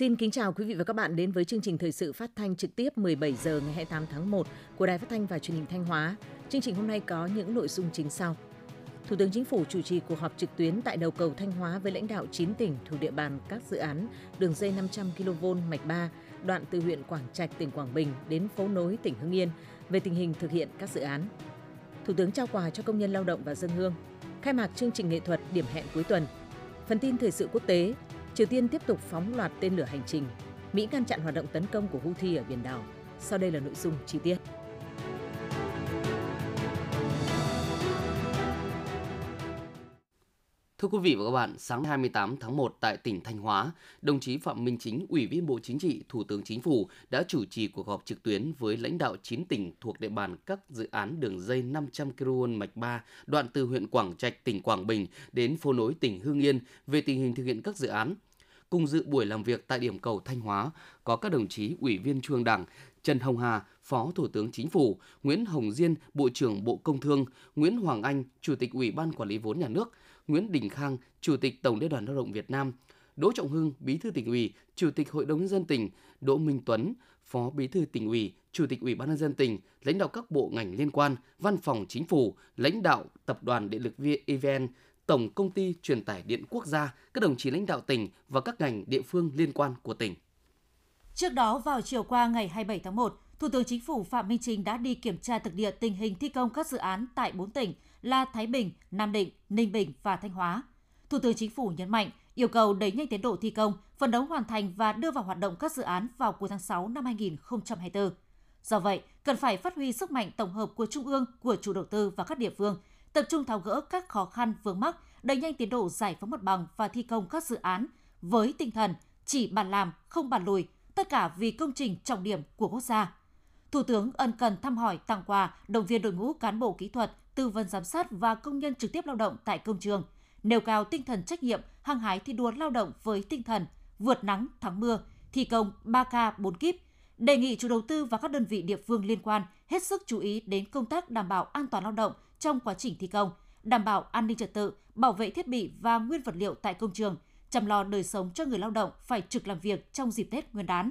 Xin kính chào quý vị và các bạn đến với chương trình thời sự phát thanh trực tiếp 17 giờ ngày 28 tháng 1 của Đài Phát thanh và Truyền hình Thanh Hóa. Chương trình hôm nay có những nội dung chính sau. Thủ tướng Chính phủ chủ trì cuộc họp trực tuyến tại đầu cầu Thanh Hóa với lãnh đạo 9 tỉnh thuộc địa bàn các dự án đường dây 500 kV mạch 3 đoạn từ huyện Quảng Trạch tỉnh Quảng Bình đến phố nối tỉnh Hưng Yên về tình hình thực hiện các dự án. Thủ tướng trao quà cho công nhân lao động và dân hương. Khai mạc chương trình nghệ thuật điểm hẹn cuối tuần. Phần tin thời sự quốc tế, Triều Tiên tiếp tục phóng loạt tên lửa hành trình. Mỹ ngăn chặn hoạt động tấn công của Houthi ở biển đảo. Sau đây là nội dung chi tiết. Thưa quý vị và các bạn, sáng 28 tháng 1 tại tỉnh Thanh Hóa, đồng chí Phạm Minh Chính, Ủy viên Bộ Chính trị, Thủ tướng Chính phủ đã chủ trì cuộc họp trực tuyến với lãnh đạo 9 tỉnh thuộc địa bàn các dự án đường dây 500 kV mạch 3 đoạn từ huyện Quảng Trạch, tỉnh Quảng Bình đến phố nối tỉnh Hương Yên về tình hình thực hiện các dự án. Cùng dự buổi làm việc tại điểm cầu Thanh Hóa có các đồng chí Ủy viên Trung ương Đảng, Trần Hồng Hà, Phó Thủ tướng Chính phủ, Nguyễn Hồng Diên, Bộ trưởng Bộ Công Thương, Nguyễn Hoàng Anh, Chủ tịch Ủy ban Quản lý vốn nhà nước, Nguyễn Đình Khang, Chủ tịch Tổng Liên đoàn Lao động Việt Nam, Đỗ Trọng Hưng, Bí thư tỉnh ủy, Chủ tịch Hội đồng nhân dân tỉnh, Đỗ Minh Tuấn, Phó Bí thư tỉnh ủy, Chủ tịch Ủy ban nhân dân tỉnh, lãnh đạo các bộ ngành liên quan, Văn phòng Chính phủ, lãnh đạo Tập đoàn Điện lực EVN, Tổng Công ty Truyền tải Điện Quốc gia, các đồng chí lãnh đạo tỉnh và các ngành địa phương liên quan của tỉnh. Trước đó, vào chiều qua ngày 27 tháng 1, Thủ tướng Chính phủ Phạm Minh Chính đã đi kiểm tra thực địa tình hình thi công các dự án tại 4 tỉnh là Thái Bình, Nam Định, Ninh Bình và Thanh Hóa. Thủ tướng Chính phủ nhấn mạnh yêu cầu đẩy nhanh tiến độ thi công, phấn đấu hoàn thành và đưa vào hoạt động các dự án vào cuối tháng 6 năm 2024. Do vậy, cần phải phát huy sức mạnh tổng hợp của Trung ương, của chủ đầu tư và các địa phương, tập trung tháo gỡ các khó khăn vướng mắc, đẩy nhanh tiến độ giải phóng mặt bằng và thi công các dự án với tinh thần chỉ bàn làm, không bàn lùi, tất cả vì công trình trọng điểm của quốc gia. Thủ tướng ân cần thăm hỏi, tặng quà, động viên đội ngũ cán bộ kỹ thuật, tư vấn giám sát và công nhân trực tiếp lao động tại công trường, nêu cao tinh thần trách nhiệm, hăng hái thi đua lao động với tinh thần vượt nắng thắng mưa, thi công 3K 4 kíp, đề nghị chủ đầu tư và các đơn vị địa phương liên quan hết sức chú ý đến công tác đảm bảo an toàn lao động trong quá trình thi công, đảm bảo an ninh trật tự, bảo vệ thiết bị và nguyên vật liệu tại công trường, chăm lo đời sống cho người lao động phải trực làm việc trong dịp Tết Nguyên đán.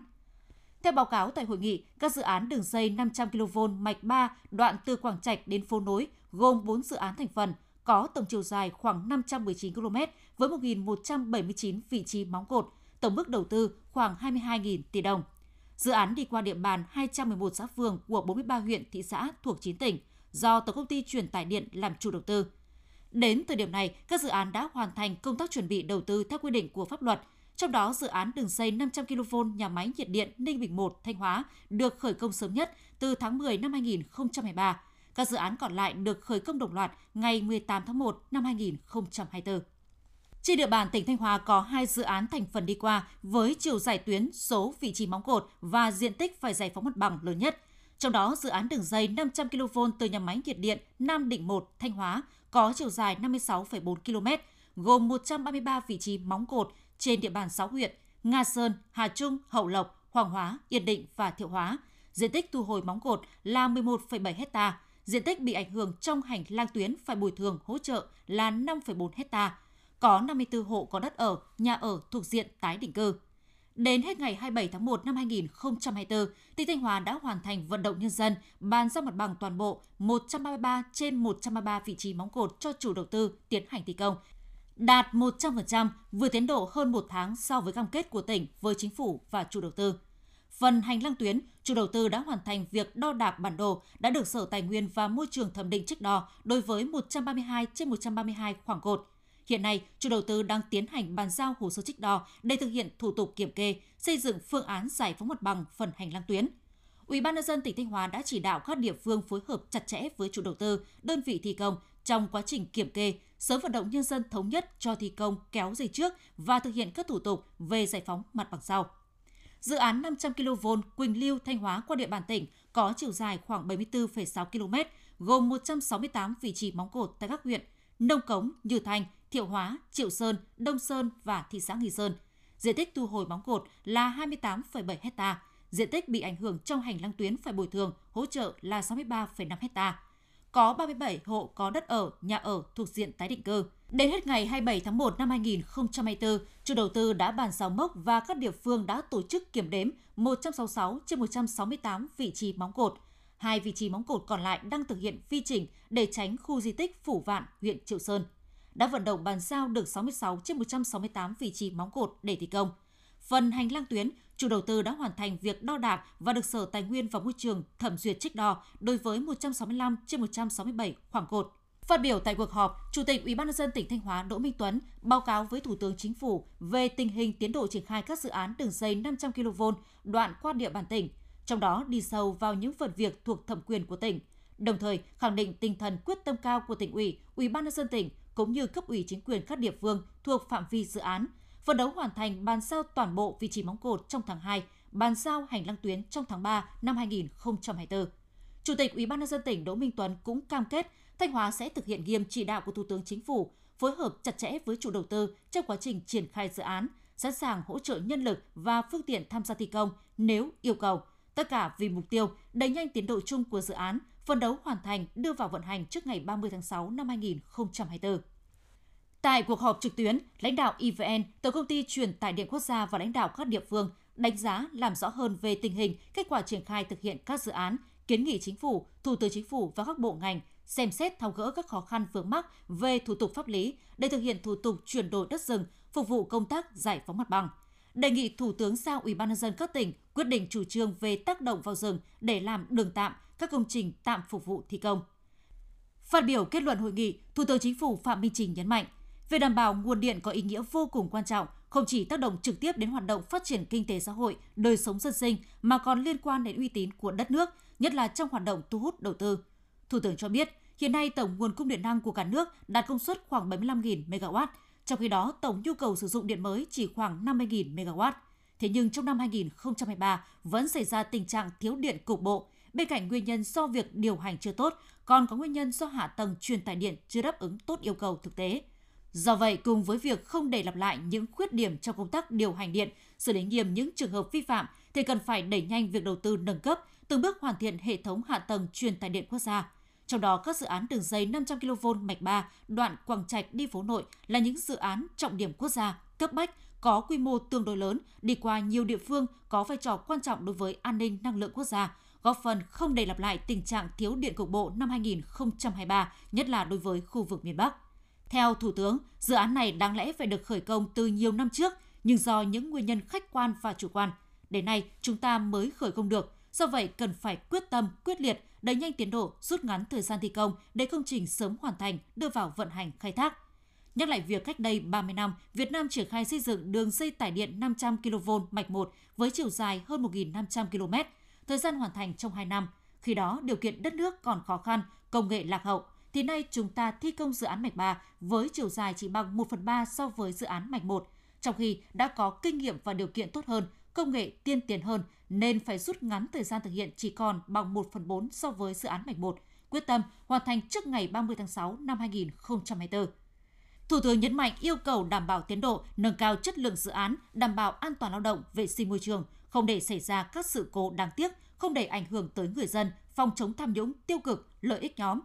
Theo báo cáo tại hội nghị, các dự án đường dây 500 kV mạch 3 đoạn từ Quảng Trạch đến phố nối gồm 4 dự án thành phần, có tổng chiều dài khoảng 519 km với 1.179 vị trí móng cột, tổng mức đầu tư khoảng 22.000 tỷ đồng. Dự án đi qua địa bàn 211 xã phường của 43 huyện, thị xã thuộc 9 tỉnh, do Tổng công ty truyền tải điện làm chủ đầu tư. Đến thời điểm này, các dự án đã hoàn thành công tác chuẩn bị đầu tư theo quy định của pháp luật, trong đó dự án đường dây 500 kV nhà máy nhiệt điện Ninh Bình 1 Thanh Hóa được khởi công sớm nhất từ tháng 10 năm 2023. Các dự án còn lại được khởi công đồng loạt ngày 18 tháng 1 năm 2024. Trên địa bàn tỉnh Thanh Hóa có hai dự án thành phần đi qua với chiều dài tuyến, số vị trí móng cột và diện tích phải giải phóng mặt bằng lớn nhất. Trong đó, dự án đường dây 500 kV từ nhà máy nhiệt điện Nam Định 1 Thanh Hóa có chiều dài 56,4 km, gồm 133 vị trí móng cột trên địa bàn 6 huyện Nga Sơn, Hà Trung, Hậu Lộc, Hoàng Hóa, Yên Định và Thiệu Hóa. Diện tích thu hồi móng cột là 11,7 hecta, diện tích bị ảnh hưởng trong hành lang tuyến phải bồi thường hỗ trợ là 5,4 hecta. Có 54 hộ có đất ở, nhà ở thuộc diện tái định cư. Đến hết ngày 27 tháng 1 năm 2024, tỉnh Thanh Hóa đã hoàn thành vận động nhân dân bàn giao mặt bằng toàn bộ 133 trên 133 vị trí móng cột cho chủ đầu tư tiến hành thi công, đạt 100%, vừa tiến độ hơn một tháng so với cam kết của tỉnh với chính phủ và chủ đầu tư. Phần hành lang tuyến, chủ đầu tư đã hoàn thành việc đo đạc bản đồ đã được Sở Tài nguyên và Môi trường thẩm định trích đo đối với 132 trên 132 khoảng cột. Hiện nay, chủ đầu tư đang tiến hành bàn giao hồ sơ trích đo để thực hiện thủ tục kiểm kê, xây dựng phương án giải phóng mặt bằng phần hành lang tuyến. Ủy ban nhân dân tỉnh Thanh Hóa đã chỉ đạo các địa phương phối hợp chặt chẽ với chủ đầu tư, đơn vị thi công trong quá trình kiểm kê, sớm vận động nhân dân thống nhất cho thi công kéo dây trước và thực hiện các thủ tục về giải phóng mặt bằng sau. Dự án 500 kV Quỳnh Lưu Thanh Hóa qua địa bàn tỉnh có chiều dài khoảng 74,6 km, gồm 168 vị trí móng cột tại các huyện Nông Cống, Như Thanh, Thiệu Hóa, Triệu Sơn, Đông Sơn và thị xã Nghi Sơn. Diện tích thu hồi móng cột là 28,7 hecta, diện tích bị ảnh hưởng trong hành lang tuyến phải bồi thường hỗ trợ là 63,5 hecta. Có 37 hộ có đất ở, nhà ở thuộc diện tái định cư. Đến hết ngày 27 tháng 1 năm 2024, chủ đầu tư đã bàn giao mốc và các địa phương đã tổ chức kiểm đếm 166 trên 168 vị trí móng cột. Hai vị trí móng cột còn lại đang thực hiện vi chỉnh để tránh khu di tích Phủ Vạn, huyện Triệu Sơn. Đã vận động bàn giao được 66 trên 168 vị trí móng cột để thi công. Phần hành lang tuyến, chủ đầu tư đã hoàn thành việc đo đạc và được Sở Tài nguyên và Môi trường thẩm duyệt trích đo đối với 165 trên 167 khoảng cột Phát biểu tại cuộc họp, Chủ tịch Ủy ban nhân dân tỉnh Thanh Hóa Đỗ Minh Tuấn báo cáo với Thủ tướng Chính phủ về tình hình tiến độ triển khai các dự án đường dây 500 kV đoạn qua địa bàn tỉnh, trong đó đi sâu vào những phần việc thuộc thẩm quyền của tỉnh. Đồng thời, khẳng định tinh thần quyết tâm cao của tỉnh ủy, Ủy ban nhân dân tỉnh cũng như cấp ủy chính quyền các địa phương thuộc phạm vi dự án, phấn đấu hoàn thành bàn giao toàn bộ vị trí móng cột trong tháng 2, bàn giao hành lang tuyến trong tháng 3 năm 2024. Chủ tịch Ủy ban nhân dân tỉnh Đỗ Minh Tuấn cũng cam kết Thanh Hóa sẽ thực hiện nghiêm chỉ đạo của Thủ tướng Chính phủ, phối hợp chặt chẽ với chủ đầu tư trong quá trình triển khai dự án, sẵn sàng hỗ trợ nhân lực và phương tiện tham gia thi công nếu yêu cầu. Tất cả vì mục tiêu đẩy nhanh tiến độ chung của dự án, phấn đấu hoàn thành đưa vào vận hành trước ngày 30 tháng 6 năm 2024. Tại cuộc họp trực tuyến, lãnh đạo EVN, Tổng công ty truyền tải điện quốc gia và lãnh đạo các địa phương đánh giá làm rõ hơn về tình hình, kết quả triển khai thực hiện các dự án, kiến nghị chính phủ, thủ tướng chính phủ và các bộ ngành xem xét tháo gỡ các khó khăn vướng mắc về thủ tục pháp lý để thực hiện thủ tục chuyển đổi đất rừng phục vụ công tác giải phóng mặt bằng. Đề nghị Thủ tướng giao Ủy ban nhân dân các tỉnh quyết định chủ trương về tác động vào rừng để làm đường tạm các công trình tạm phục vụ thi công. Phát biểu kết luận hội nghị, Thủ tướng Chính phủ Phạm Minh Trình nhấn mạnh, về đảm bảo nguồn điện có ý nghĩa vô cùng quan trọng, không chỉ tác động trực tiếp đến hoạt động phát triển kinh tế xã hội, đời sống dân sinh mà còn liên quan đến uy tín của đất nước, nhất là trong hoạt động thu hút đầu tư. Thủ tướng cho biết, Hiện nay tổng nguồn cung điện năng của cả nước đạt công suất khoảng 75.000 MW, trong khi đó tổng nhu cầu sử dụng điện mới chỉ khoảng 50.000 MW. Thế nhưng trong năm 2023 vẫn xảy ra tình trạng thiếu điện cục bộ. Bên cạnh nguyên nhân do việc điều hành chưa tốt, còn có nguyên nhân do hạ tầng truyền tải điện chưa đáp ứng tốt yêu cầu thực tế. Do vậy, cùng với việc không để lặp lại những khuyết điểm trong công tác điều hành điện, xử lý nghiêm những trường hợp vi phạm, thì cần phải đẩy nhanh việc đầu tư nâng cấp, từng bước hoàn thiện hệ thống hạ tầng truyền tải điện quốc gia trong đó, các dự án đường dây 500 kV mạch 3 đoạn Quảng Trạch đi phố nội là những dự án trọng điểm quốc gia, cấp bách, có quy mô tương đối lớn, đi qua nhiều địa phương có vai trò quan trọng đối với an ninh năng lượng quốc gia, góp phần không để lặp lại tình trạng thiếu điện cục bộ năm 2023, nhất là đối với khu vực miền Bắc. Theo Thủ tướng, dự án này đáng lẽ phải được khởi công từ nhiều năm trước, nhưng do những nguyên nhân khách quan và chủ quan, đến nay chúng ta mới khởi công được. Do vậy, cần phải quyết tâm, quyết liệt đẩy nhanh tiến độ, rút ngắn thời gian thi công để công trình sớm hoàn thành, đưa vào vận hành khai thác. Nhắc lại việc cách đây 30 năm, Việt Nam triển khai xây dựng đường dây tải điện 500 kV mạch 1 với chiều dài hơn 1.500 km, thời gian hoàn thành trong 2 năm. Khi đó, điều kiện đất nước còn khó khăn, công nghệ lạc hậu, thì nay chúng ta thi công dự án mạch 3 với chiều dài chỉ bằng 1 phần 3 so với dự án mạch 1, trong khi đã có kinh nghiệm và điều kiện tốt hơn, công nghệ tiên tiến hơn nên phải rút ngắn thời gian thực hiện chỉ còn bằng 1 phần 4 so với dự án mạch 1, quyết tâm hoàn thành trước ngày 30 tháng 6 năm 2024. Thủ tướng nhấn mạnh yêu cầu đảm bảo tiến độ, nâng cao chất lượng dự án, đảm bảo an toàn lao động, vệ sinh môi trường, không để xảy ra các sự cố đáng tiếc, không để ảnh hưởng tới người dân, phòng chống tham nhũng, tiêu cực, lợi ích nhóm.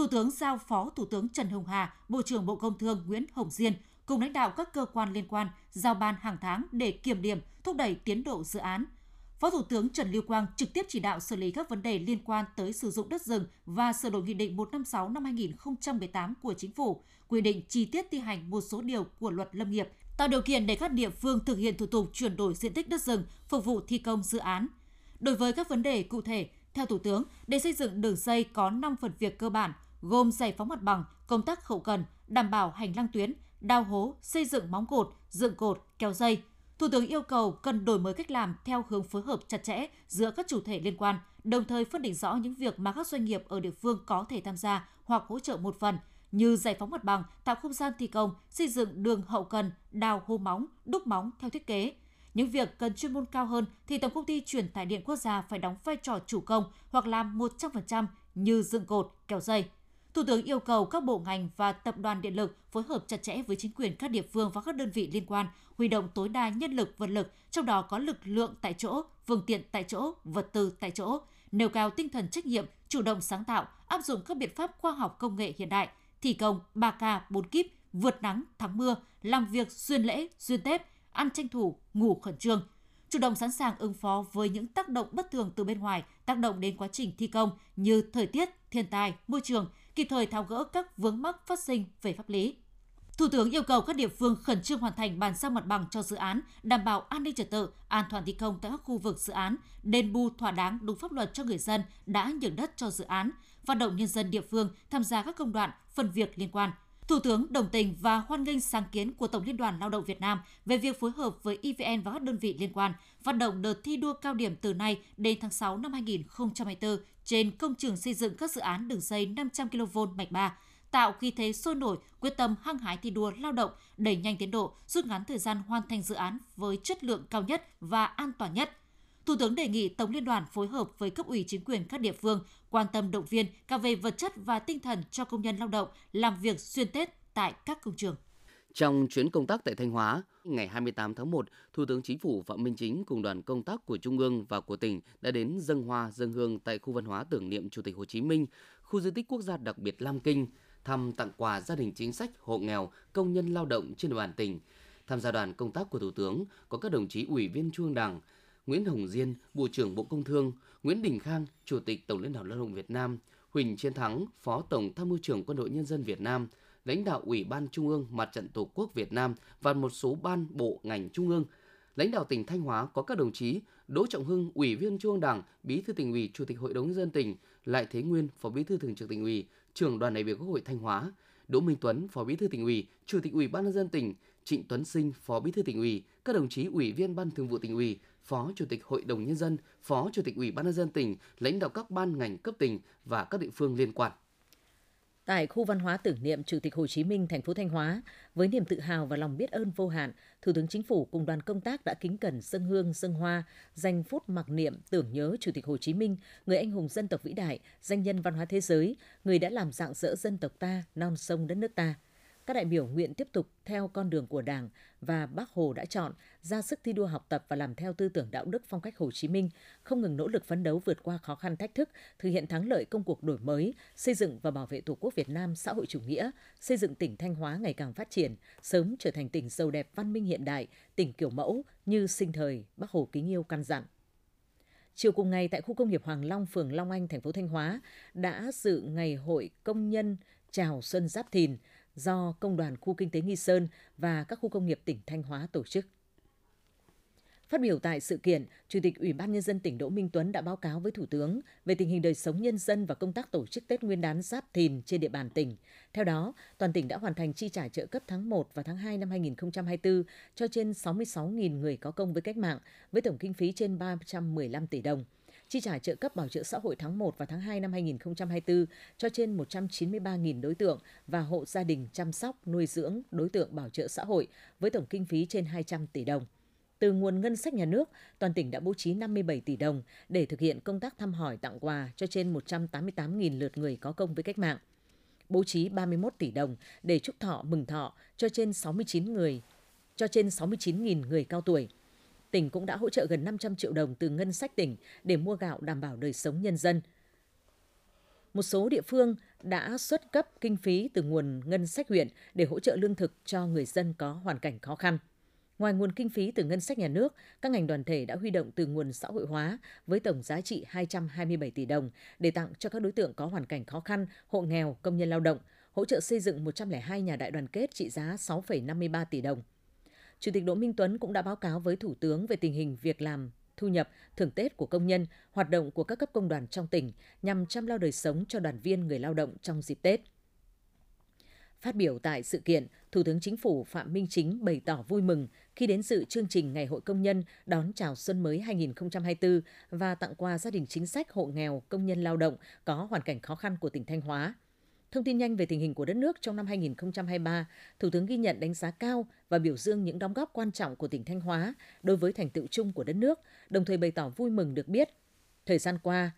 Thủ tướng giao Phó Thủ tướng Trần Hồng Hà, Bộ trưởng Bộ Công Thương Nguyễn Hồng Diên cùng lãnh đạo các cơ quan liên quan giao ban hàng tháng để kiểm điểm, thúc đẩy tiến độ dự án. Phó Thủ tướng Trần Lưu Quang trực tiếp chỉ đạo xử lý các vấn đề liên quan tới sử dụng đất rừng và sửa đổi Nghị định 156 năm 2018 của Chính phủ, quy định chi tiết thi hành một số điều của luật lâm nghiệp, tạo điều kiện để các địa phương thực hiện thủ tục chuyển đổi diện tích đất rừng phục vụ thi công dự án. Đối với các vấn đề cụ thể, theo Thủ tướng, để xây dựng đường dây có 5 phần việc cơ bản, gồm giải phóng mặt bằng, công tác hậu cần, đảm bảo hành lang tuyến, đào hố, xây dựng móng cột, dựng cột, kéo dây. Thủ tướng yêu cầu cần đổi mới cách làm theo hướng phối hợp chặt chẽ giữa các chủ thể liên quan, đồng thời phân định rõ những việc mà các doanh nghiệp ở địa phương có thể tham gia hoặc hỗ trợ một phần, như giải phóng mặt bằng, tạo không gian thi công, xây dựng đường hậu cần, đào hô móng, đúc móng theo thiết kế. Những việc cần chuyên môn cao hơn thì Tổng công ty truyền tải điện quốc gia phải đóng vai trò chủ công hoặc làm 100% như dựng cột, kéo dây. Thủ tướng yêu cầu các bộ ngành và tập đoàn điện lực phối hợp chặt chẽ với chính quyền các địa phương và các đơn vị liên quan, huy động tối đa nhân lực, vật lực, trong đó có lực lượng tại chỗ, phương tiện tại chỗ, vật tư tại chỗ, nêu cao tinh thần trách nhiệm, chủ động sáng tạo, áp dụng các biện pháp khoa học công nghệ hiện đại, thi công 3K 4 kíp, vượt nắng thắng mưa, làm việc xuyên lễ, xuyên Tết, ăn tranh thủ, ngủ khẩn trương, chủ động sẵn sàng ứng phó với những tác động bất thường từ bên ngoài, tác động đến quá trình thi công như thời tiết, thiên tai, môi trường, kịp thời tháo gỡ các vướng mắc phát sinh về pháp lý. Thủ tướng yêu cầu các địa phương khẩn trương hoàn thành bàn giao mặt bằng cho dự án, đảm bảo an ninh trật tự, an toàn thi công tại các khu vực dự án, đền bù thỏa đáng đúng pháp luật cho người dân đã nhường đất cho dự án, vận động nhân dân địa phương tham gia các công đoạn, phần việc liên quan. Thủ tướng đồng tình và hoan nghênh sáng kiến của Tổng Liên đoàn Lao động Việt Nam về việc phối hợp với EVN và các đơn vị liên quan phát động đợt thi đua cao điểm từ nay đến tháng 6 năm 2024 trên công trường xây dựng các dự án đường dây 500 kV mạch 3, tạo khí thế sôi nổi, quyết tâm hăng hái thi đua lao động, đẩy nhanh tiến độ, rút ngắn thời gian hoàn thành dự án với chất lượng cao nhất và an toàn nhất. Thủ tướng đề nghị Tổng Liên đoàn phối hợp với cấp ủy chính quyền các địa phương quan tâm động viên cả về vật chất và tinh thần cho công nhân lao động làm việc xuyên Tết tại các công trường. Trong chuyến công tác tại Thanh Hóa, ngày 28 tháng 1, Thủ tướng Chính phủ Phạm Minh Chính cùng đoàn công tác của Trung ương và của tỉnh đã đến dân hoa, dân hương tại khu văn hóa tưởng niệm Chủ tịch Hồ Chí Minh, khu di tích quốc gia đặc biệt Lam Kinh, thăm tặng quà gia đình chính sách, hộ nghèo, công nhân lao động trên địa bàn tỉnh. Tham gia đoàn công tác của Thủ tướng có các đồng chí Ủy viên Trung ương Đảng, Nguyễn Hồng Diên, Bộ trưởng Bộ Công Thương, Nguyễn Đình Khang, Chủ tịch Tổng Liên đoàn Lao động Việt Nam, Huỳnh Chiến Thắng, Phó Tổng Tham mưu trưởng Quân đội Nhân dân Việt Nam, lãnh đạo Ủy ban Trung ương Mặt trận Tổ quốc Việt Nam và một số ban bộ ngành trung ương. Lãnh đạo tỉnh Thanh Hóa có các đồng chí Đỗ Trọng Hưng, Ủy viên Trung ương Đảng, Bí thư tỉnh ủy, Chủ tịch Hội đồng nhân dân tỉnh, Lại Thế Nguyên, Phó Bí thư Thường trực tỉnh ủy, Trưởng đoàn đại biểu Quốc hội Thanh Hóa, Đỗ Minh Tuấn, Phó Bí thư tỉnh ủy, Chủ tịch Ủy ban nhân dân tỉnh, Trịnh Tuấn Sinh, Phó Bí thư tỉnh ủy, các đồng chí Ủy viên Ban Thường vụ tỉnh ủy, Phó Chủ tịch Hội đồng nhân dân, Phó Chủ tịch Ủy ban nhân dân tỉnh, lãnh đạo các ban ngành cấp tỉnh và các địa phương liên quan. Tại khu văn hóa tưởng niệm Chủ tịch Hồ Chí Minh, thành phố Thanh Hóa, với niềm tự hào và lòng biết ơn vô hạn, Thủ tướng Chính phủ cùng đoàn công tác đã kính cẩn dâng hương dâng hoa, dành phút mặc niệm tưởng nhớ Chủ tịch Hồ Chí Minh, người anh hùng dân tộc vĩ đại, danh nhân văn hóa thế giới, người đã làm dạng dỡ dân tộc ta, non sông đất nước ta – các đại biểu nguyện tiếp tục theo con đường của Đảng và Bác Hồ đã chọn, ra sức thi đua học tập và làm theo tư tưởng đạo đức phong cách Hồ Chí Minh, không ngừng nỗ lực phấn đấu vượt qua khó khăn thách thức, thực hiện thắng lợi công cuộc đổi mới, xây dựng và bảo vệ Tổ quốc Việt Nam xã hội chủ nghĩa, xây dựng tỉnh Thanh Hóa ngày càng phát triển, sớm trở thành tỉnh giàu đẹp văn minh hiện đại, tỉnh kiểu mẫu như sinh thời Bác Hồ kính yêu căn dặn. Chiều cùng ngày tại khu công nghiệp Hoàng Long, phường Long Anh, thành phố Thanh Hóa đã dự ngày hội công nhân chào xuân Giáp Thìn do Công đoàn Khu Kinh tế Nghi Sơn và các khu công nghiệp tỉnh Thanh Hóa tổ chức. Phát biểu tại sự kiện, Chủ tịch Ủy ban Nhân dân tỉnh Đỗ Minh Tuấn đã báo cáo với Thủ tướng về tình hình đời sống nhân dân và công tác tổ chức Tết Nguyên đán Giáp Thìn trên địa bàn tỉnh. Theo đó, toàn tỉnh đã hoàn thành chi trả trợ cấp tháng 1 và tháng 2 năm 2024 cho trên 66.000 người có công với cách mạng, với tổng kinh phí trên 315 tỷ đồng – chi trả trợ cấp bảo trợ xã hội tháng 1 và tháng 2 năm 2024 cho trên 193.000 đối tượng và hộ gia đình chăm sóc, nuôi dưỡng đối tượng bảo trợ xã hội với tổng kinh phí trên 200 tỷ đồng. Từ nguồn ngân sách nhà nước, toàn tỉnh đã bố trí 57 tỷ đồng để thực hiện công tác thăm hỏi tặng quà cho trên 188.000 lượt người có công với cách mạng. Bố trí 31 tỷ đồng để chúc thọ mừng thọ cho trên 69 người cho trên 69.000 người cao tuổi – tỉnh cũng đã hỗ trợ gần 500 triệu đồng từ ngân sách tỉnh để mua gạo đảm bảo đời sống nhân dân. Một số địa phương đã xuất cấp kinh phí từ nguồn ngân sách huyện để hỗ trợ lương thực cho người dân có hoàn cảnh khó khăn. Ngoài nguồn kinh phí từ ngân sách nhà nước, các ngành đoàn thể đã huy động từ nguồn xã hội hóa với tổng giá trị 227 tỷ đồng để tặng cho các đối tượng có hoàn cảnh khó khăn, hộ nghèo, công nhân lao động, hỗ trợ xây dựng 102 nhà đại đoàn kết trị giá 6,53 tỷ đồng. Chủ tịch Đỗ Minh Tuấn cũng đã báo cáo với Thủ tướng về tình hình việc làm, thu nhập, thưởng Tết của công nhân, hoạt động của các cấp công đoàn trong tỉnh nhằm chăm lo đời sống cho đoàn viên người lao động trong dịp Tết. Phát biểu tại sự kiện, Thủ tướng Chính phủ Phạm Minh Chính bày tỏ vui mừng khi đến dự chương trình Ngày hội Công nhân đón chào xuân mới 2024 và tặng quà gia đình chính sách hộ nghèo, công nhân lao động có hoàn cảnh khó khăn của tỉnh Thanh Hóa – Thông tin nhanh về tình hình của đất nước trong năm 2023, Thủ tướng ghi nhận đánh giá cao và biểu dương những đóng góp quan trọng của tỉnh Thanh Hóa đối với thành tựu chung của đất nước, đồng thời bày tỏ vui mừng được biết. Thời gian qua,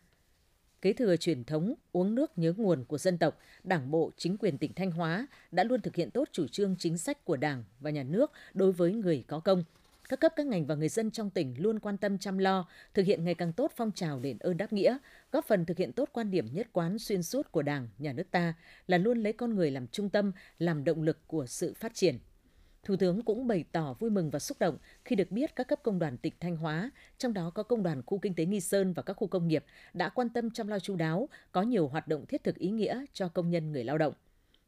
kế thừa truyền thống uống nước nhớ nguồn của dân tộc, Đảng bộ, chính quyền tỉnh Thanh Hóa đã luôn thực hiện tốt chủ trương chính sách của Đảng và nhà nước đối với người có công. các cấp các ngành và người dân trong tỉnh luôn quan tâm chăm lo, thực hiện ngày càng tốt phong trào đền ơn đáp nghĩa, góp phần thực hiện tốt quan điểm nhất quán xuyên suốt của Đảng, nhà nước ta là luôn lấy con người làm trung tâm, làm động lực của sự phát triển. Thủ tướng cũng bày tỏ vui mừng và xúc động khi được biết các cấp công đoàn tỉnh Thanh Hóa, trong đó có công đoàn khu kinh tế Nghi Sơn và các khu công nghiệp đã quan tâm chăm lo chu đáo, có nhiều hoạt động thiết thực ý nghĩa cho công nhân người lao động.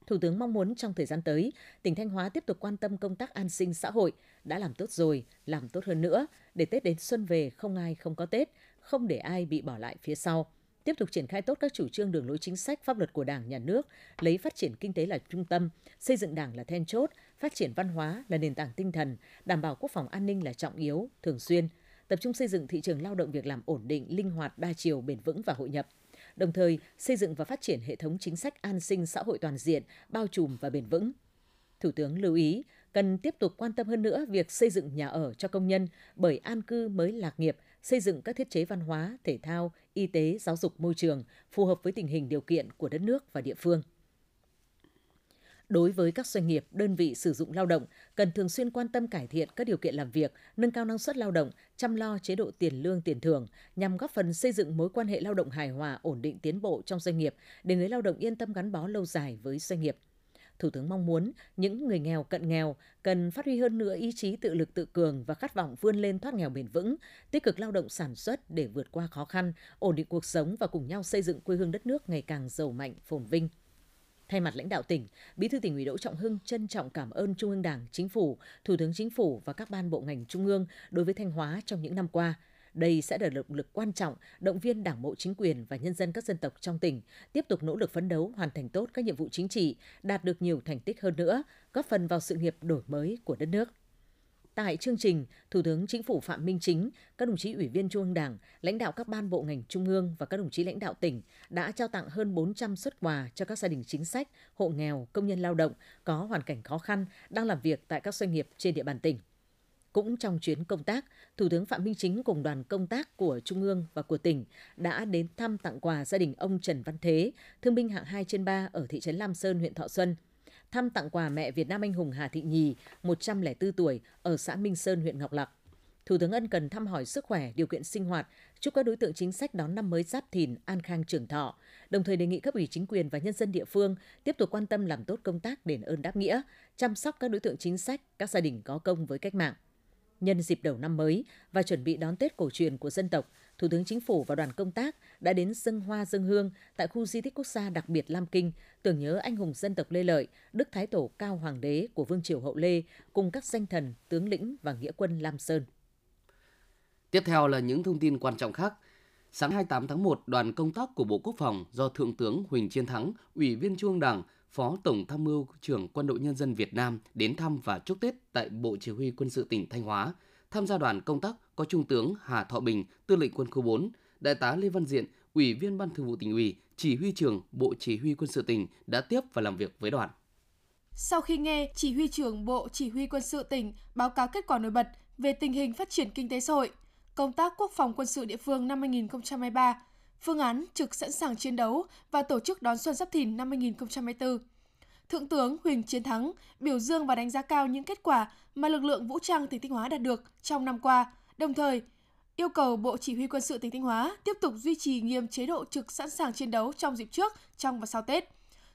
Thủ tướng mong muốn trong thời gian tới, tỉnh Thanh Hóa tiếp tục quan tâm công tác an sinh xã hội, đã làm tốt rồi, làm tốt hơn nữa, để Tết đến xuân về không ai không có Tết, không để ai bị bỏ lại phía sau. Tiếp tục triển khai tốt các chủ trương đường lối chính sách pháp luật của Đảng, Nhà nước, lấy phát triển kinh tế là trung tâm, xây dựng Đảng là then chốt, phát triển văn hóa là nền tảng tinh thần, đảm bảo quốc phòng an ninh là trọng yếu, thường xuyên, tập trung xây dựng thị trường lao động việc làm ổn định, linh hoạt, đa chiều, bền vững và hội nhập – đồng thời xây dựng và phát triển hệ thống chính sách an sinh xã hội toàn diện, bao trùm và bền vững. Thủ tướng lưu ý cần tiếp tục quan tâm hơn nữa việc xây dựng nhà ở cho công nhân bởi an cư mới lạc nghiệp, xây dựng các thiết chế văn hóa, thể thao, y tế, giáo dục môi trường phù hợp với tình hình điều kiện của đất nước và địa phương. Đối với các doanh nghiệp, đơn vị sử dụng lao động, cần thường xuyên quan tâm cải thiện các điều kiện làm việc, nâng cao năng suất lao động, chăm lo chế độ tiền lương tiền thưởng nhằm góp phần xây dựng mối quan hệ lao động hài hòa, ổn định tiến bộ trong doanh nghiệp để người lao động yên tâm gắn bó lâu dài với doanh nghiệp. Thủ tướng mong muốn những người nghèo cận nghèo cần phát huy hơn nữa ý chí tự lực tự cường và khát vọng vươn lên thoát nghèo bền vững, tích cực lao động sản xuất để vượt qua khó khăn, ổn định cuộc sống và cùng nhau xây dựng quê hương đất nước ngày càng giàu mạnh, phồn vinh. Thay mặt lãnh đạo tỉnh, Bí thư tỉnh ủy Đỗ Trọng Hưng trân trọng cảm ơn Trung ương Đảng, Chính phủ, Thủ tướng Chính phủ và các ban bộ ngành trung ương đối với Thanh Hóa trong những năm qua. Đây sẽ là động lực quan trọng động viên Đảng bộ chính quyền và nhân dân các dân tộc trong tỉnh tiếp tục nỗ lực phấn đấu hoàn thành tốt các nhiệm vụ chính trị, đạt được nhiều thành tích hơn nữa, góp phần vào sự nghiệp đổi mới của đất nước. Tại chương trình, Thủ tướng Chính phủ Phạm Minh Chính, các đồng chí ủy viên Trung ương Đảng, lãnh đạo các ban bộ ngành trung ương và các đồng chí lãnh đạo tỉnh đã trao tặng hơn 400 xuất quà cho các gia đình chính sách, hộ nghèo, công nhân lao động có hoàn cảnh khó khăn đang làm việc tại các doanh nghiệp trên địa bàn tỉnh. Cũng trong chuyến công tác, Thủ tướng Phạm Minh Chính cùng đoàn công tác của Trung ương và của tỉnh đã đến thăm tặng quà gia đình ông Trần Văn Thế, thương binh hạng 2 trên 3 ở thị trấn Lam Sơn, huyện Thọ Xuân – thăm tặng quà mẹ Việt Nam anh hùng Hà Thị Nhì, 104 tuổi, ở xã Minh Sơn, huyện Ngọc Lặc. Thủ tướng ân cần thăm hỏi sức khỏe, điều kiện sinh hoạt, chúc các đối tượng chính sách đón năm mới Giáp Thìn, an khang trường thọ, đồng thời đề nghị cấp ủy chính quyền và nhân dân địa phương tiếp tục quan tâm làm tốt công tác đền ơn đáp nghĩa, chăm sóc các đối tượng chính sách, các gia đình có công với cách mạng. Nhân dịp đầu năm mới và chuẩn bị đón Tết cổ truyền của dân tộc, Thủ tướng Chính phủ và đoàn công tác đã đến dân hoa dân hương tại khu di tích quốc gia đặc biệt Lam Kinh, tưởng nhớ anh hùng dân tộc Lê Lợi, Đức Thái Tổ Cao Hoàng đế của Vương Triều Hậu Lê cùng các danh thần, tướng lĩnh và nghĩa quân Lam Sơn. Tiếp theo là những thông tin quan trọng khác. Sáng 28 tháng 1, đoàn công tác của Bộ Quốc phòng do Thượng tướng Huỳnh Chiến Thắng, Ủy viên Trung ương Đảng, Phó Tổng Tham mưu trưởng Quân đội Nhân dân Việt Nam đến thăm và chúc Tết tại Bộ Chỉ huy Quân sự tỉnh Thanh Hóa. Tham gia đoàn công tác có Trung tướng Hà Thọ Bình, Tư lệnh Quân khu 4, Đại tá Lê Văn Diện, Ủy viên Ban Thường vụ tỉnh ủy, Chỉ huy trưởng Bộ Chỉ huy Quân sự tỉnh đã tiếp và làm việc với đoàn. Sau khi nghe Chỉ huy trưởng Bộ Chỉ huy Quân sự tỉnh báo cáo kết quả nổi bật về tình hình phát triển kinh tế xã hội, công tác quốc phòng quân sự địa phương năm 2023, phương án trực sẵn sàng chiến đấu và tổ chức đón xuân Giáp Thìn năm 2024. Thượng tướng Huỳnh Chiến Thắng biểu dương và đánh giá cao những kết quả mà lực lượng vũ trang tỉnh Thanh Hóa đạt được trong năm qua, đồng thời yêu cầu Bộ Chỉ huy Quân sự tỉnh Thanh Hóa tiếp tục duy trì nghiêm chế độ trực sẵn sàng chiến đấu trong dịp trước, trong và sau Tết,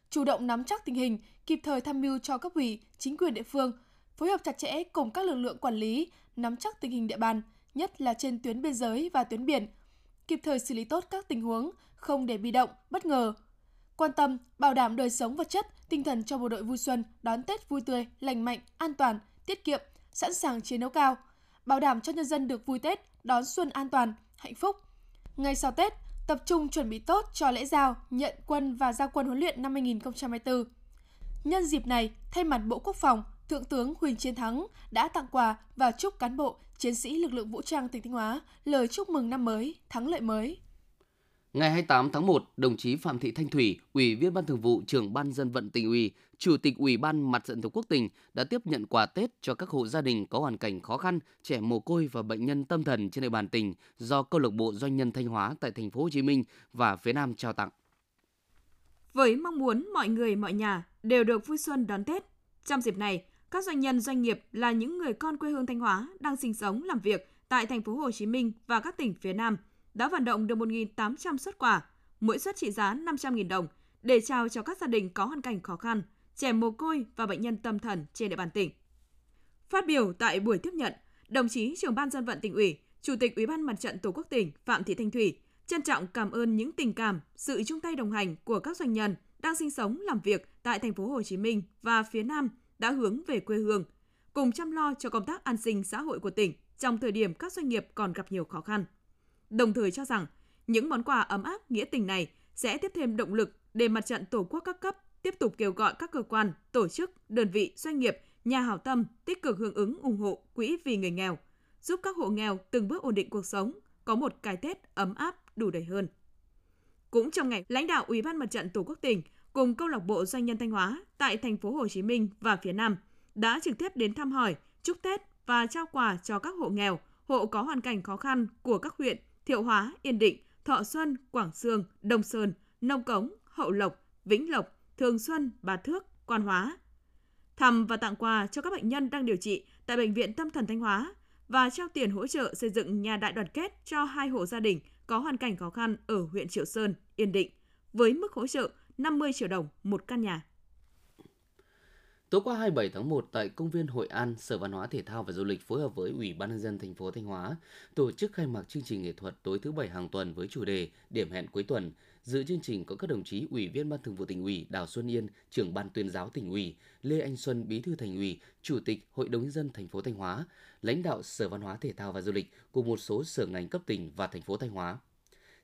chủ động nắm chắc tình hình, kịp thời tham mưu cho cấp ủy, chính quyền địa phương, phối hợp chặt chẽ cùng các lực lượng quản lý, nắm chắc tình hình địa bàn, nhất là trên tuyến biên giới và tuyến biển, kịp thời xử lý tốt các tình huống, không để bị động, bất ngờ. Quan tâm, bảo đảm đời sống vật chất, tinh thần cho bộ đội vui xuân, đón Tết vui tươi, lành mạnh, an toàn, tiết kiệm, sẵn sàng chiến đấu cao, bảo đảm cho nhân dân được vui Tết, đón xuân an toàn, hạnh phúc. Ngay sau Tết, tập trung chuẩn bị tốt cho lễ giao, nhận quân và giao quân huấn luyện năm 2024. Nhân dịp này, thay mặt Bộ Quốc phòng, Thượng tướng Huỳnh Chiến Thắng đã tặng quà và chúc cán bộ, chiến sĩ lực lượng vũ trang tỉnh Thanh Hóa lời chúc mừng năm mới, thắng lợi mới. Ngày 28 tháng 1, đồng chí Phạm Thị Thanh Thủy, Ủy viên Ban Thường vụ, Trưởng ban dân vận tỉnh ủy, Chủ tịch Ủy ban Mặt trận Tổ quốc tỉnh đã tiếp nhận quà Tết cho các hộ gia đình có hoàn cảnh khó khăn, trẻ mồ côi và bệnh nhân tâm thần trên địa bàn tỉnh do câu lạc bộ doanh nhân Thanh Hóa tại thành phố Hồ Chí Minh và phía Nam trao tặng. Với mong muốn mọi người mọi nhà đều được vui xuân đón Tết, trong dịp này, các doanh nhân doanh nghiệp là những người con quê hương Thanh Hóa đang sinh sống làm việc tại thành phố Hồ Chí Minh và các tỉnh phía Nam đã vận động được 1.800 xuất quà, mỗi suất trị giá 500.000 đồng để trao cho các gia đình có hoàn cảnh khó khăn, trẻ mồ côi và bệnh nhân tâm thần trên địa bàn tỉnh. Phát biểu tại buổi tiếp nhận, đồng chí trưởng ban dân vận tỉnh ủy, Chủ tịch Ủy ban Mặt trận Tổ quốc tỉnh Phạm Thị Thanh Thủy trân trọng cảm ơn những tình cảm, sự chung tay đồng hành của các doanh nhân đang sinh sống làm việc tại thành phố Hồ Chí Minh và phía Nam đã hướng về quê hương, cùng chăm lo cho công tác an sinh xã hội của tỉnh trong thời điểm các doanh nghiệp còn gặp nhiều khó khăn. Đồng thời cho rằng những món quà ấm áp nghĩa tình này sẽ tiếp thêm động lực để mặt trận Tổ quốc các cấp tiếp tục kêu gọi các cơ quan, tổ chức, đơn vị, doanh nghiệp, nhà hảo tâm tích cực hưởng ứng ủng hộ quỹ vì người nghèo, giúp các hộ nghèo từng bước ổn định cuộc sống, có một cái Tết ấm áp đủ đầy hơn. Cũng trong ngày, lãnh đạo Ủy ban Mặt trận Tổ quốc tỉnh cùng câu lạc bộ doanh nhân Thanh Hóa tại thành phố Hồ Chí Minh và phía Nam đã trực tiếp đến thăm hỏi, chúc Tết và trao quà cho các hộ nghèo, hộ có hoàn cảnh khó khăn của các huyện Thiệu Hóa, Yên Định, Thọ Xuân, Quảng Sương, Đông Sơn, Nông Cống, Hậu Lộc, Vĩnh Lộc, Thường Xuân, Bà Thước, Quan Hóa. Thăm và tặng quà cho các bệnh nhân đang điều trị tại Bệnh viện Tâm thần Thanh Hóa và trao tiền hỗ trợ xây dựng nhà đại đoàn kết cho hai hộ gia đình có hoàn cảnh khó khăn ở huyện Triệu Sơn, Yên Định, với mức hỗ trợ 50 triệu đồng một căn nhà. Tối qua 27 tháng 1 tại công viên Hội An, Sở Văn hóa Thể thao và Du lịch phối hợp với Ủy ban nhân dân thành phố Thanh Hóa tổ chức khai mạc chương trình nghệ thuật tối thứ bảy hàng tuần với chủ đề Điểm hẹn cuối tuần. Dự chương trình có các đồng chí Ủy viên Ban Thường vụ tỉnh ủy Đào Xuân Yên, trưởng ban tuyên giáo tỉnh ủy, Lê Anh Xuân, Bí thư thành ủy, Chủ tịch Hội đồng nhân dân thành phố Thanh Hóa, lãnh đạo Sở Văn hóa Thể thao và Du lịch cùng một số sở ngành cấp tỉnh và thành phố Thanh Hóa.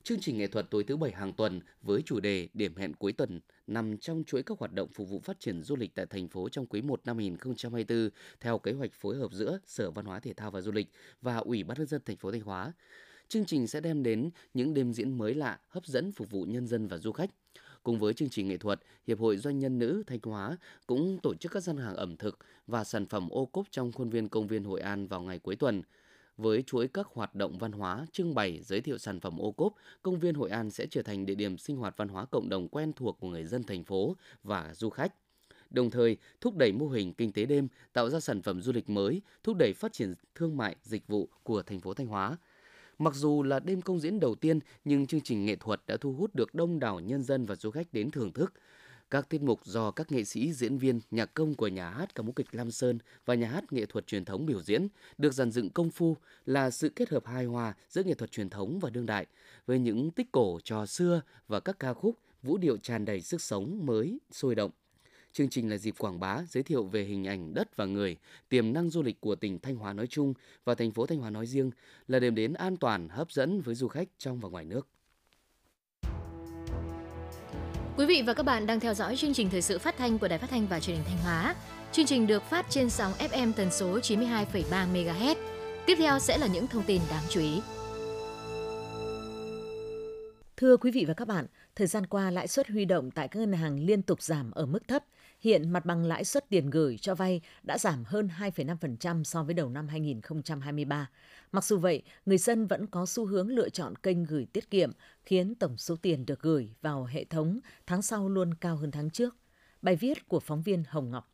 Chương trình nghệ thuật tối thứ bảy hàng tuần với chủ đề Điểm hẹn cuối tuần nằm trong chuỗi các hoạt động phục vụ phát triển du lịch tại thành phố trong quý 1 năm 2024 theo kế hoạch phối hợp giữa Sở Văn hóa Thể thao và Du lịch và Ủy ban nhân dân thành phố Thanh Hóa. Chương trình sẽ đem đến những đêm diễn mới lạ, hấp dẫn phục vụ nhân dân và du khách. Cùng với chương trình nghệ thuật, Hiệp hội Doanh nhân nữ Thanh Hóa cũng tổ chức các gian hàng ẩm thực và sản phẩm ô cốp trong khuôn viên công viên Hội An vào ngày cuối tuần. Với chuỗi các hoạt động văn hóa, trưng bày, giới thiệu sản phẩm ô cốp, công viên Hội An sẽ trở thành địa điểm sinh hoạt văn hóa cộng đồng quen thuộc của người dân thành phố và du khách đồng thời thúc đẩy mô hình kinh tế đêm, tạo ra sản phẩm du lịch mới, thúc đẩy phát triển thương mại, dịch vụ của thành phố Thanh Hóa. Mặc dù là đêm công diễn đầu tiên, nhưng chương trình nghệ thuật đã thu hút được đông đảo nhân dân và du khách đến thưởng thức. Các tiết mục do các nghệ sĩ, diễn viên, nhạc công của nhà hát ca múa kịch Lam Sơn và nhà hát nghệ thuật truyền thống biểu diễn được dàn dựng công phu là sự kết hợp hài hòa giữa nghệ thuật truyền thống và đương đại với những tích cổ trò xưa và các ca khúc vũ điệu tràn đầy sức sống mới, sôi động. Chương trình là dịp quảng bá, giới thiệu về hình ảnh đất và người, tiềm năng du lịch của tỉnh Thanh Hóa nói chung và thành phố Thanh Hóa nói riêng, là điểm đến an toàn, hấp dẫn với du khách trong và ngoài nước. Quý vị và các bạn đang theo dõi chương trình thời sự phát thanh của Đài Phát thanh và Truyền hình Thanh Hóa. Chương trình được phát trên sóng FM tần số 92,3 MHz. Tiếp theo sẽ là những thông tin đáng chú ý. Thưa quý vị và các bạn, thời gian qua lãi suất huy động tại các ngân hàng liên tục giảm ở mức thấp. Hiện mặt bằng lãi suất tiền gửi cho vay đã giảm hơn 2,5% so với đầu năm 2023. Mặc dù vậy, người dân vẫn có xu hướng lựa chọn kênh gửi tiết kiệm, khiến tổng số tiền được gửi vào hệ thống tháng sau luôn cao hơn tháng trước. Bài viết của phóng viên Hồng Ngọc.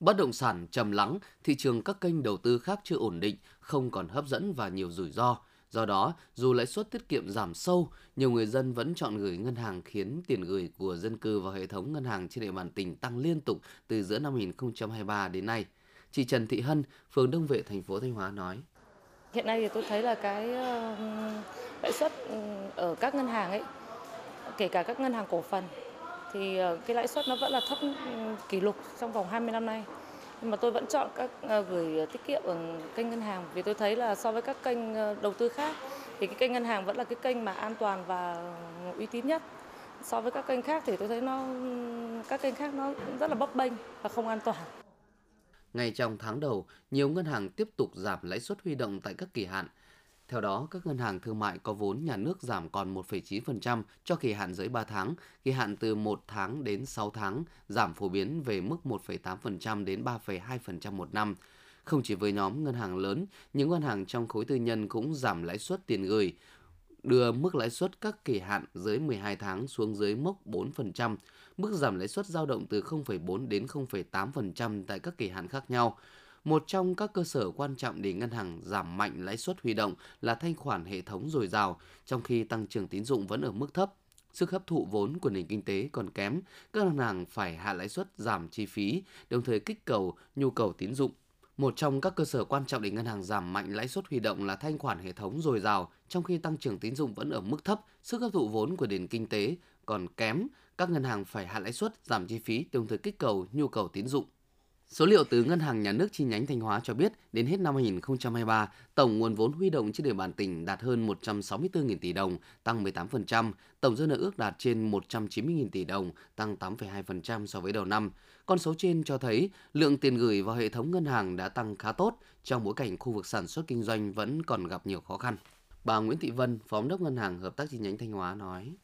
Bất động sản trầm lắng, thị trường các kênh đầu tư khác chưa ổn định, không còn hấp dẫn và nhiều rủi ro. Do đó, dù lãi suất tiết kiệm giảm sâu, nhiều người dân vẫn chọn gửi ngân hàng khiến tiền gửi của dân cư vào hệ thống ngân hàng trên địa bàn tỉnh tăng liên tục từ giữa năm 2023 đến nay. Chị Trần Thị Hân, phường Đông Vệ, thành phố Thanh Hóa nói. Hiện nay thì tôi thấy là cái lãi suất ở các ngân hàng ấy, kể cả các ngân hàng cổ phần, thì ờ, cái lãi suất nó vẫn là thấp kỷ lục trong vòng 20 năm nay nhưng mà tôi vẫn chọn các ờ, gửi ờ, tiết kiệm ở kênh ngân hàng. Vì tôi thấy là so với các kênh ờ, đầu tư khác thì cái kênh ngân hàng vẫn là cái kênh mà an toàn và uy tín nhất. So với các kênh khác thì tôi thấy nó các kênh khác nó rất là bấp bênh và không an toàn. Ngay trong tháng đầu, nhiều ngân hàng tiếp tục giảm lãi suất huy động tại các kỳ hạn. Theo đó, các ngân hàng thương mại có vốn nhà nước giảm còn 1,9% cho kỳ hạn dưới 3 tháng, kỳ hạn từ 1 tháng đến 6 tháng giảm phổ biến về mức 1,8% đến 3,2% một năm. Không chỉ với nhóm ngân hàng lớn, những ngân hàng trong khối tư nhân cũng giảm lãi suất tiền gửi đưa mức lãi suất các kỳ hạn dưới 12 tháng xuống dưới mốc 4%, mức giảm lãi suất dao động từ 0,4 đến 0,8% tại các kỳ hạn khác nhau. Một trong các cơ sở quan trọng để ngân hàng giảm mạnh lãi suất huy động là thanh khoản hệ thống dồi dào, trong khi tăng trưởng tín dụng vẫn ở mức thấp. Sức hấp thụ vốn của nền kinh tế còn kém, các ngân hàng phải hạ lãi suất giảm chi phí, đồng thời kích cầu nhu cầu tín dụng. Một trong các cơ sở quan trọng để ngân hàng giảm mạnh lãi suất huy động là thanh khoản hệ thống dồi dào, trong khi tăng trưởng tín dụng vẫn ở mức thấp, sức hấp thụ vốn của nền kinh tế còn kém, các ngân hàng phải hạ lãi suất, giảm chi phí, đồng thời kích cầu nhu cầu tín dụng. Số liệu từ Ngân hàng Nhà nước chi nhánh Thanh Hóa cho biết, đến hết năm 2023, tổng nguồn vốn huy động trên địa bàn tỉnh đạt hơn 164.000 tỷ đồng, tăng 18%, tổng dư nợ ước đạt trên 190.000 tỷ đồng, tăng 8,2% so với đầu năm. Con số trên cho thấy lượng tiền gửi vào hệ thống ngân hàng đã tăng khá tốt trong bối cảnh khu vực sản xuất kinh doanh vẫn còn gặp nhiều khó khăn. Bà Nguyễn Thị Vân, Phó Giám đốc Ngân hàng Hợp tác chi nhánh Thanh Hóa nói: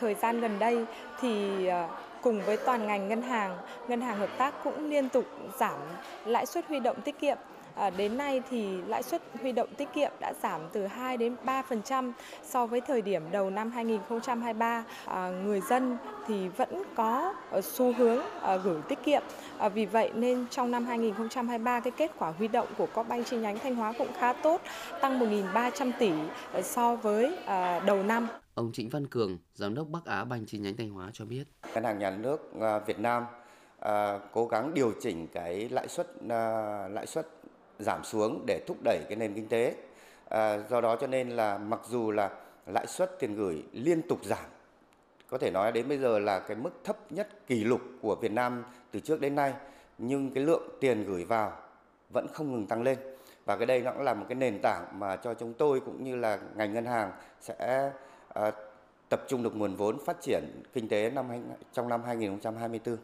Thời gian gần đây thì ờ, cùng với toàn ngành ngân hàng, ngân hàng hợp tác cũng liên tục giảm lãi suất huy động tiết kiệm. À, đến nay thì lãi suất huy động tiết kiệm đã giảm từ 2 đến 3% so với thời điểm đầu năm 2023. À, ờ, người dân thì vẫn có xu hướng à, gửi tiết kiệm. À, vì vậy nên trong năm 2023 cái kết quả huy động của Combank chi nhánh Thanh Hóa cũng khá tốt, tăng 1.300 tỷ so với à, đầu năm. Ông Trịnh Văn Cường, Giám đốc Bắc Á Banh chi nhánh Thanh Hóa cho biết. Ngân hàng Nhà nước à, Việt Nam à, cố gắng điều chỉnh cái lãi suất à, lãi suất giảm xuống để thúc đẩy cái nền kinh tế. À, do đó cho nên là mặc dù là lãi suất tiền gửi liên tục giảm, có thể nói đến bây giờ là cái mức thấp nhất kỷ lục của Việt Nam từ trước đến nay, nhưng cái lượng tiền gửi vào vẫn không ngừng tăng lên. Và cái đây nó cũng là một cái nền tảng mà cho chúng tôi cũng như là ngành ngân hàng sẽ À, tập trung được nguồn vốn phát triển kinh tế năm trong năm 2024.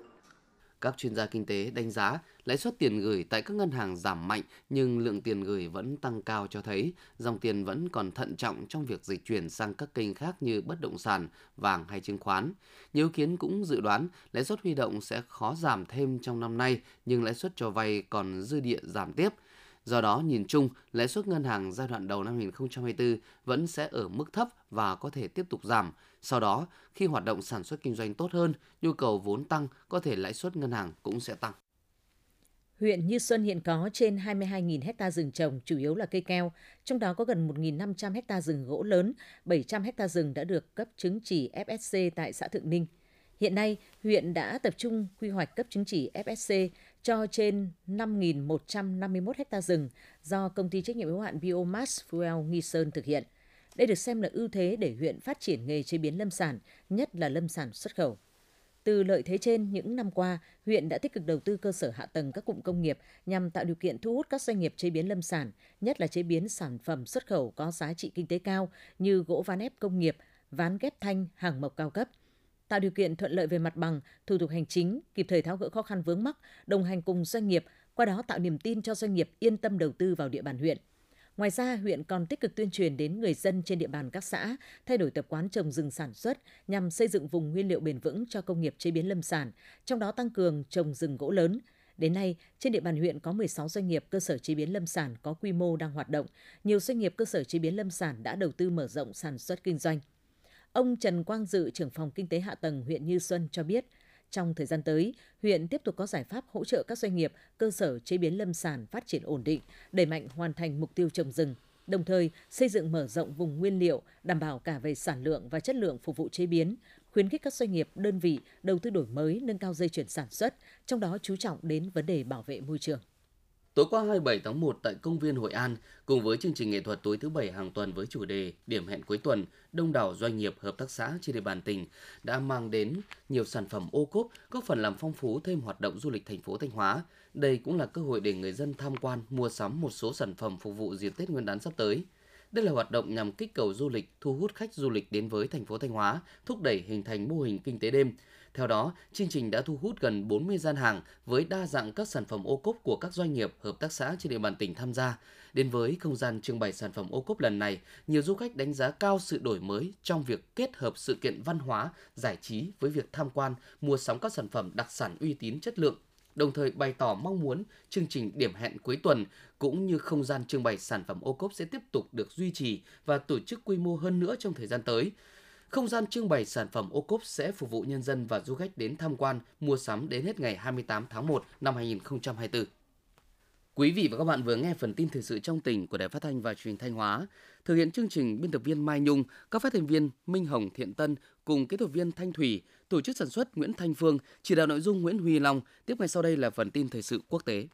Các chuyên gia kinh tế đánh giá lãi suất tiền gửi tại các ngân hàng giảm mạnh nhưng lượng tiền gửi vẫn tăng cao cho thấy dòng tiền vẫn còn thận trọng trong việc dịch chuyển sang các kênh khác như bất động sản, vàng hay chứng khoán. Nhiều ý kiến cũng dự đoán lãi suất huy động sẽ khó giảm thêm trong năm nay nhưng lãi suất cho vay còn dư địa giảm tiếp – Do đó, nhìn chung, lãi suất ngân hàng giai đoạn đầu năm 2024 vẫn sẽ ở mức thấp và có thể tiếp tục giảm. Sau đó, khi hoạt động sản xuất kinh doanh tốt hơn, nhu cầu vốn tăng, có thể lãi suất ngân hàng cũng sẽ tăng. Huyện Như Xuân hiện có trên 22.000 hecta rừng trồng, chủ yếu là cây keo, trong đó có gần 1.500 hecta rừng gỗ lớn, 700 hecta rừng đã được cấp chứng chỉ FSC tại xã Thượng Ninh. Hiện nay, huyện đã tập trung quy hoạch cấp chứng chỉ FSC cho trên 5.151 ha rừng do công ty trách nhiệm hữu hạn Biomass Fuel Nghi Sơn thực hiện. Đây được xem là ưu thế để huyện phát triển nghề chế biến lâm sản, nhất là lâm sản xuất khẩu. Từ lợi thế trên, những năm qua, huyện đã tích cực đầu tư cơ sở hạ tầng các cụm công nghiệp nhằm tạo điều kiện thu hút các doanh nghiệp chế biến lâm sản, nhất là chế biến sản phẩm xuất khẩu có giá trị kinh tế cao như gỗ ván ép công nghiệp, ván ghép thanh, hàng mộc cao cấp – tạo điều kiện thuận lợi về mặt bằng, thủ tục hành chính, kịp thời tháo gỡ khó khăn vướng mắc, đồng hành cùng doanh nghiệp, qua đó tạo niềm tin cho doanh nghiệp yên tâm đầu tư vào địa bàn huyện. Ngoài ra, huyện còn tích cực tuyên truyền đến người dân trên địa bàn các xã thay đổi tập quán trồng rừng sản xuất nhằm xây dựng vùng nguyên liệu bền vững cho công nghiệp chế biến lâm sản, trong đó tăng cường trồng rừng gỗ lớn. Đến nay, trên địa bàn huyện có 16 doanh nghiệp cơ sở chế biến lâm sản có quy mô đang hoạt động. Nhiều doanh nghiệp cơ sở chế biến lâm sản đã đầu tư mở rộng sản xuất kinh doanh. Ông Trần Quang Dự, trưởng phòng kinh tế hạ tầng huyện Như Xuân cho biết, trong thời gian tới, huyện tiếp tục có giải pháp hỗ trợ các doanh nghiệp, cơ sở chế biến lâm sản phát triển ổn định, đẩy mạnh hoàn thành mục tiêu trồng rừng, đồng thời xây dựng mở rộng vùng nguyên liệu, đảm bảo cả về sản lượng và chất lượng phục vụ chế biến, khuyến khích các doanh nghiệp, đơn vị đầu tư đổi mới, nâng cao dây chuyển sản xuất, trong đó chú trọng đến vấn đề bảo vệ môi trường. Tối qua 27 tháng 1 tại công viên Hội An, cùng với chương trình nghệ thuật tối thứ bảy hàng tuần với chủ đề Điểm hẹn cuối tuần, đông đảo doanh nghiệp hợp tác xã trên địa bàn tỉnh đã mang đến nhiều sản phẩm ô cốp, góp phần làm phong phú thêm hoạt động du lịch thành phố Thanh Hóa. Đây cũng là cơ hội để người dân tham quan, mua sắm một số sản phẩm phục vụ dịp Tết Nguyên đán sắp tới. Đây là hoạt động nhằm kích cầu du lịch, thu hút khách du lịch đến với thành phố Thanh Hóa, thúc đẩy hình thành mô hình kinh tế đêm. Theo đó, chương trình đã thu hút gần 40 gian hàng với đa dạng các sản phẩm ô cốp của các doanh nghiệp, hợp tác xã trên địa bàn tỉnh tham gia. Đến với không gian trưng bày sản phẩm ô cốp lần này, nhiều du khách đánh giá cao sự đổi mới trong việc kết hợp sự kiện văn hóa, giải trí với việc tham quan, mua sắm các sản phẩm đặc sản uy tín chất lượng đồng thời bày tỏ mong muốn chương trình điểm hẹn cuối tuần cũng như không gian trưng bày sản phẩm ô cốp sẽ tiếp tục được duy trì và tổ chức quy mô hơn nữa trong thời gian tới. Không gian trưng bày sản phẩm ô cốp sẽ phục vụ nhân dân và du khách đến tham quan, mua sắm đến hết ngày 28 tháng 1 năm 2024. Quý vị và các bạn vừa nghe phần tin thời sự trong tỉnh của Đài Phát thanh và Truyền thanh Hóa. Thực hiện chương trình biên tập viên Mai Nhung, các phát thanh viên Minh Hồng Thiện Tân cùng kỹ thuật viên Thanh Thủy, tổ chức sản xuất Nguyễn Thanh Phương, chỉ đạo nội dung Nguyễn Huy Long. Tiếp ngay sau đây là phần tin thời sự quốc tế.